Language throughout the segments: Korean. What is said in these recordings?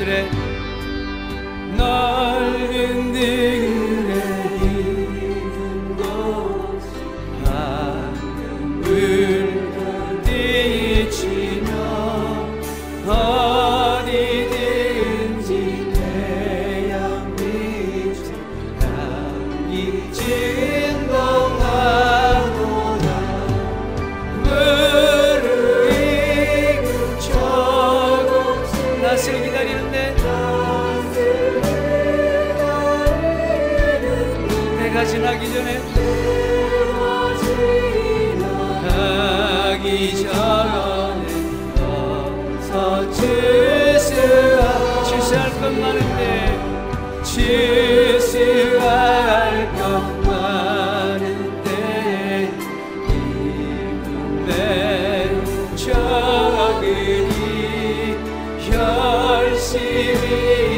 Today. no 당신을 기다리는데 해가 지나기 전에 하기 전에 어서 질세할 것 많은데 질 see me.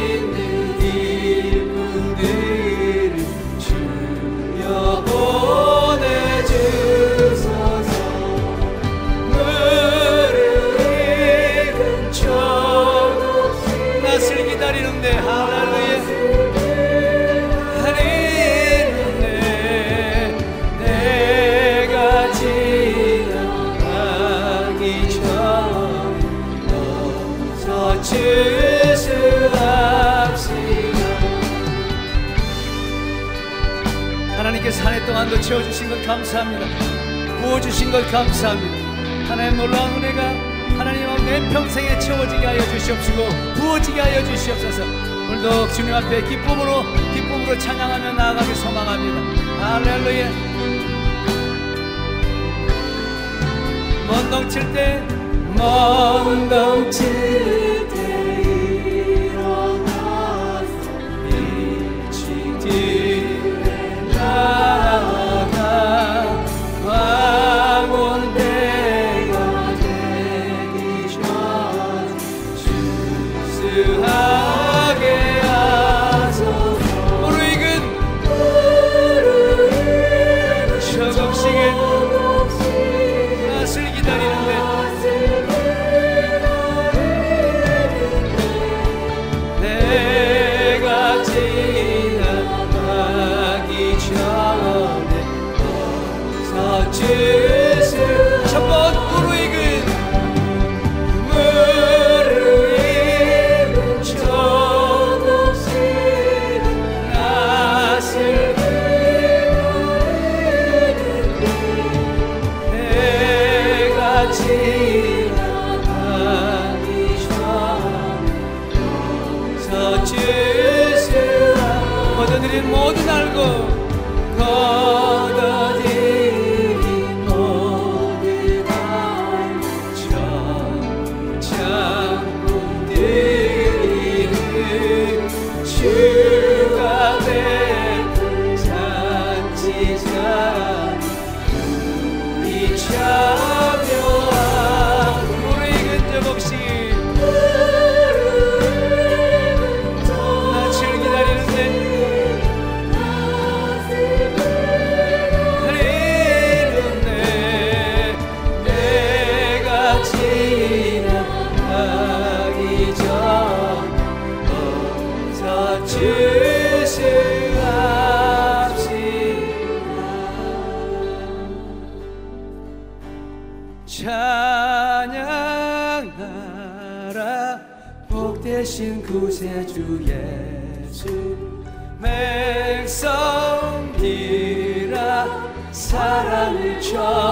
놀라운 채워주신 것 감사합니다. 구워주신 것 감사합니다. 하나님 놀라운 은혜가 하나님 내 평생에 채워지게 하여 주시옵시고 부어지게 하여 주시옵소서. 오늘도 주님 앞에 기쁨으로 기쁨으로 찬양하며 나아가길 소망합니다. 할렐루야. 먼 덩칠 때먼 덩칠 哥。shall.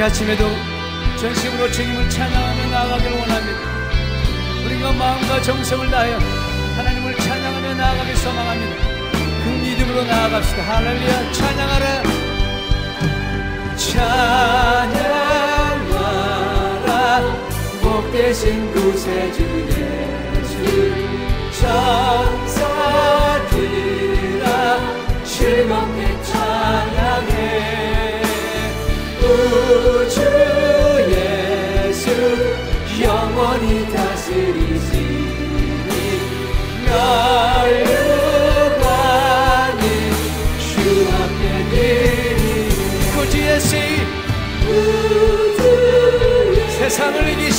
이 아침에도 전심으로 주님을 찬양하며 나아가기를 원합니다. 우리가 마음과 정성을 다하여 하나님을 찬양하며 나아가길 소망합니다. 그 믿음으로 나아갑시다. 할렐루야. 찬양하라. 찬양하라. 복되신 구세주 예수 천사들아 즐겁게 세상을 이기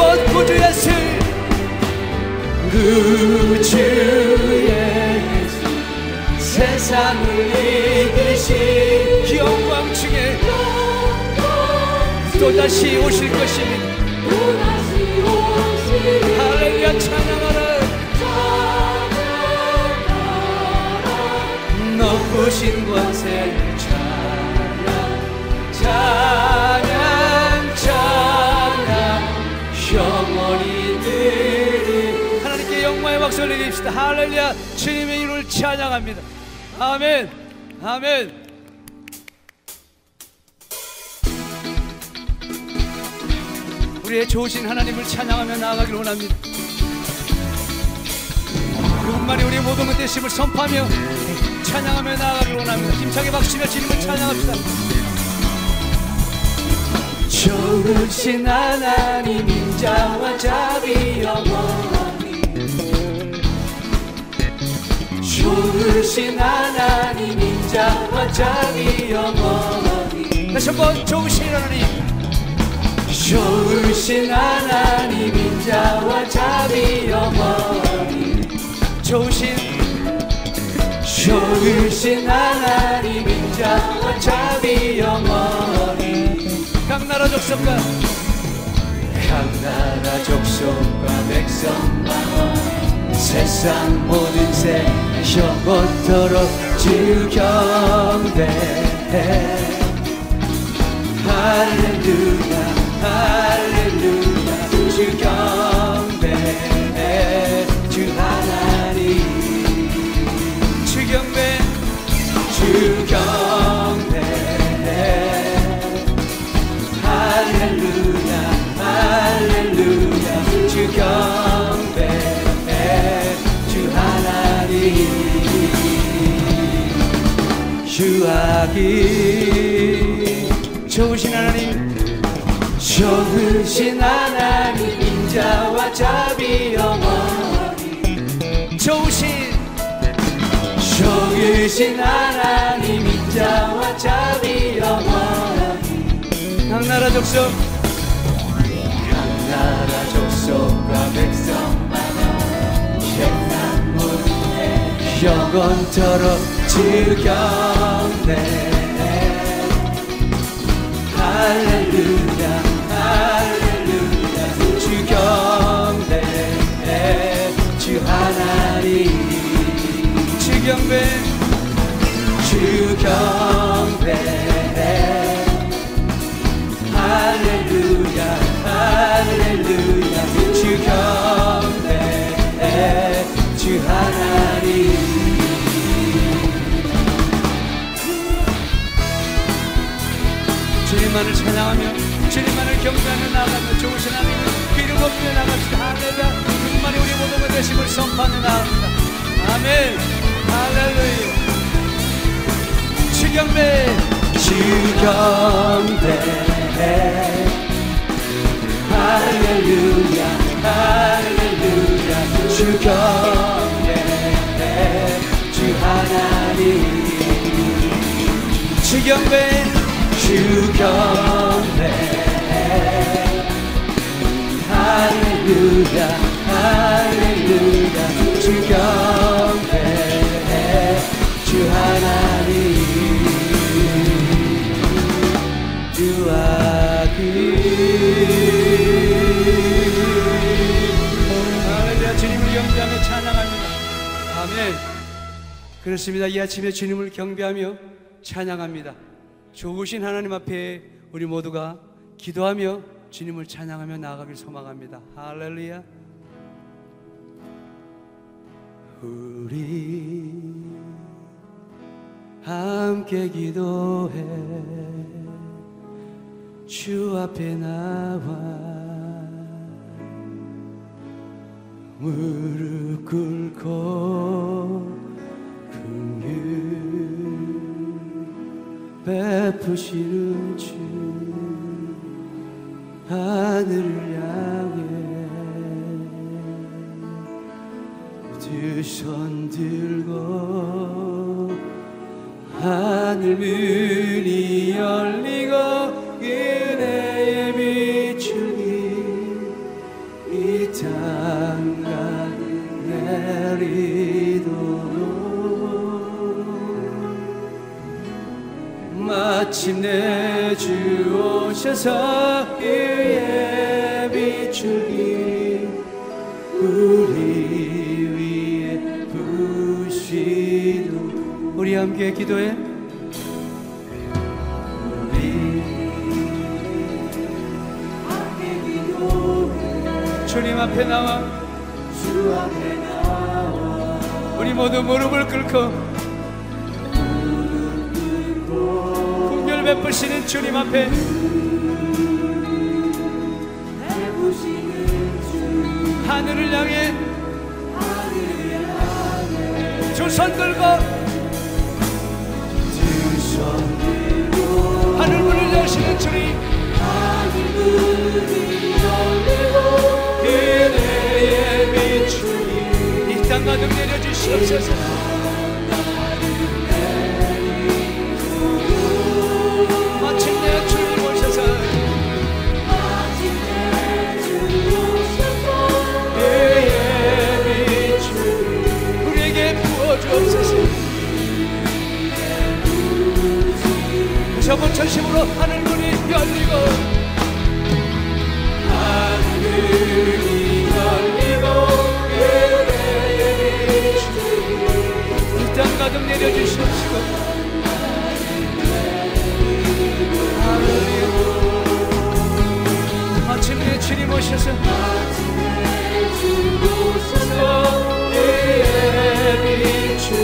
번 구주 예수 구주 예수 세상을 이기신 영광 중에 또다시 오실 것입니다. 할렐루야 찬양하라. 높으신 권세 드립시다 할렐루야 주님의 이름을 찬양합니다 아멘 아멘 우리의 좋으신 하나님을 찬양하며 나아가길 원합니다. 그분만이 우리의 모든 것 되심을 선포하며 찬양하며 나아가길 원합니다. 힘차게 박수며 주님을 찬양합시다. 좋으신 하나님 인자와 자비 영 좋으신 하나님 인자와 자비 영원히. 다시 한번 좋으신 하나님. 좋으신 하나님 인자와 자비 영원히. 좋으신. 좋으신 하나님 인자와 자비 영원히. 각 나라 족속과. 각 나라 족속과 백성만 세상 모든 새 영원토록 주 경배해 할렐루야 할렐루야 주 경배해 주 하나님. 주 경배 주 경배해 할렐루야 할렐루야 주경 주하기 좋으신 하나님. 좋으신 하나님 인자와 자비 영원히 좋으신. 좋으신 하나님 인자와 자비 영원히 각 나라 족속. 각 나라 족속과 백성마다. 영원토록 즐겼네 할렐루야 할렐루야. 주경배 주 하나님. 주경배 주경배. 경배하며 나아가며 좋으신 하나님 귀를 높여 나갑시다. 할렐루야. 그만이 우리 모두가 되심을 선포하며 나아갑니다. 아멘. 할렐루야. 주경배. 주경배. 할렐루야. 할렐루야. 주경배. 주 하나님. 주경배. 주경 할렐루야 할렐루야. 주 경배 주 하나님. 할렐루야 주님을 경배하며 찬양합니다. 아멘. 그렇습니다. 이 아침에 주님을 경배하며 찬양합니다. 좋으신 하나님 앞에 우리 모두가 기도하며 주님을 찬양하며 나아가길 소망합니다. 할렐루야. 우리 함께 기도해. 주 앞에 나와 무릎 꿇고 긍휼 베푸시는 주 하늘을 향해 두손 들고 하늘 문이 열리고 은혜의 비추니 이 땅가 내리도록. 마침내 주 오셔서 그의 함께 기도해. 주님 앞에 나와. 주 앞에 나와. 우리 모두 무릎을 꿇고 궁결 베푸시는 주님 앞에. 하늘을 향해. 두손 들고 하늘 문을 여시는 주님. 은혜의 비추니 이땅 가득 내려주시옵소서 마침내 주님 오셔서 은혜의 비추니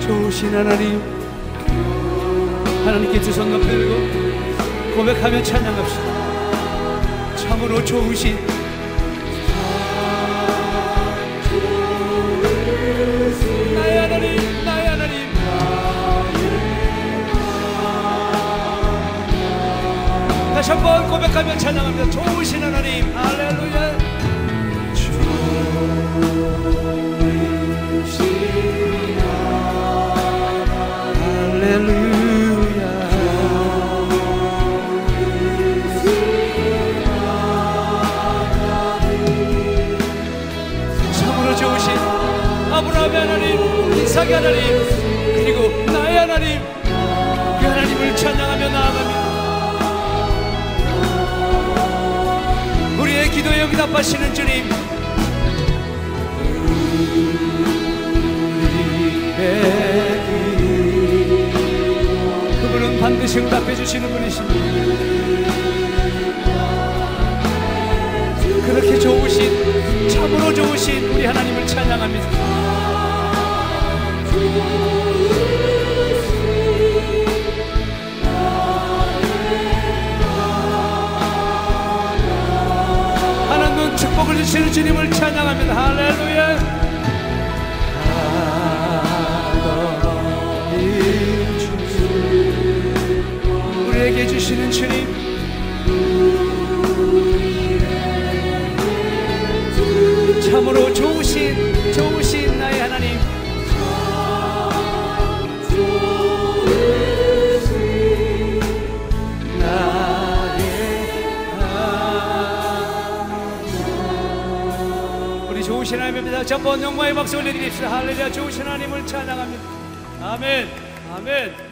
좋으신 하나님 하나님께 두손 높이 들고 고백하며 찬양합시다 참으로 좋으신 하나님 한번 고백하며 찬양합니다. 좋으신 하나님. 할렐루야 응답하시는 주님. 그분은 반드시 응답해 주시는 분이십니다. 그렇게 좋으신 참으로 좋으신 우리 하나님을 찬양합니다 축복을 주시는 주님을 찬양합니다. 할렐루야. 우리에게 주시는 주님. 참으로 좋으신 좋으신 나의 하나님 하나님입니다. 전번 영광의 박수 올려드립시다. 할렐루야 좋으신 하나님을 찬양합니다. 아멘 아멘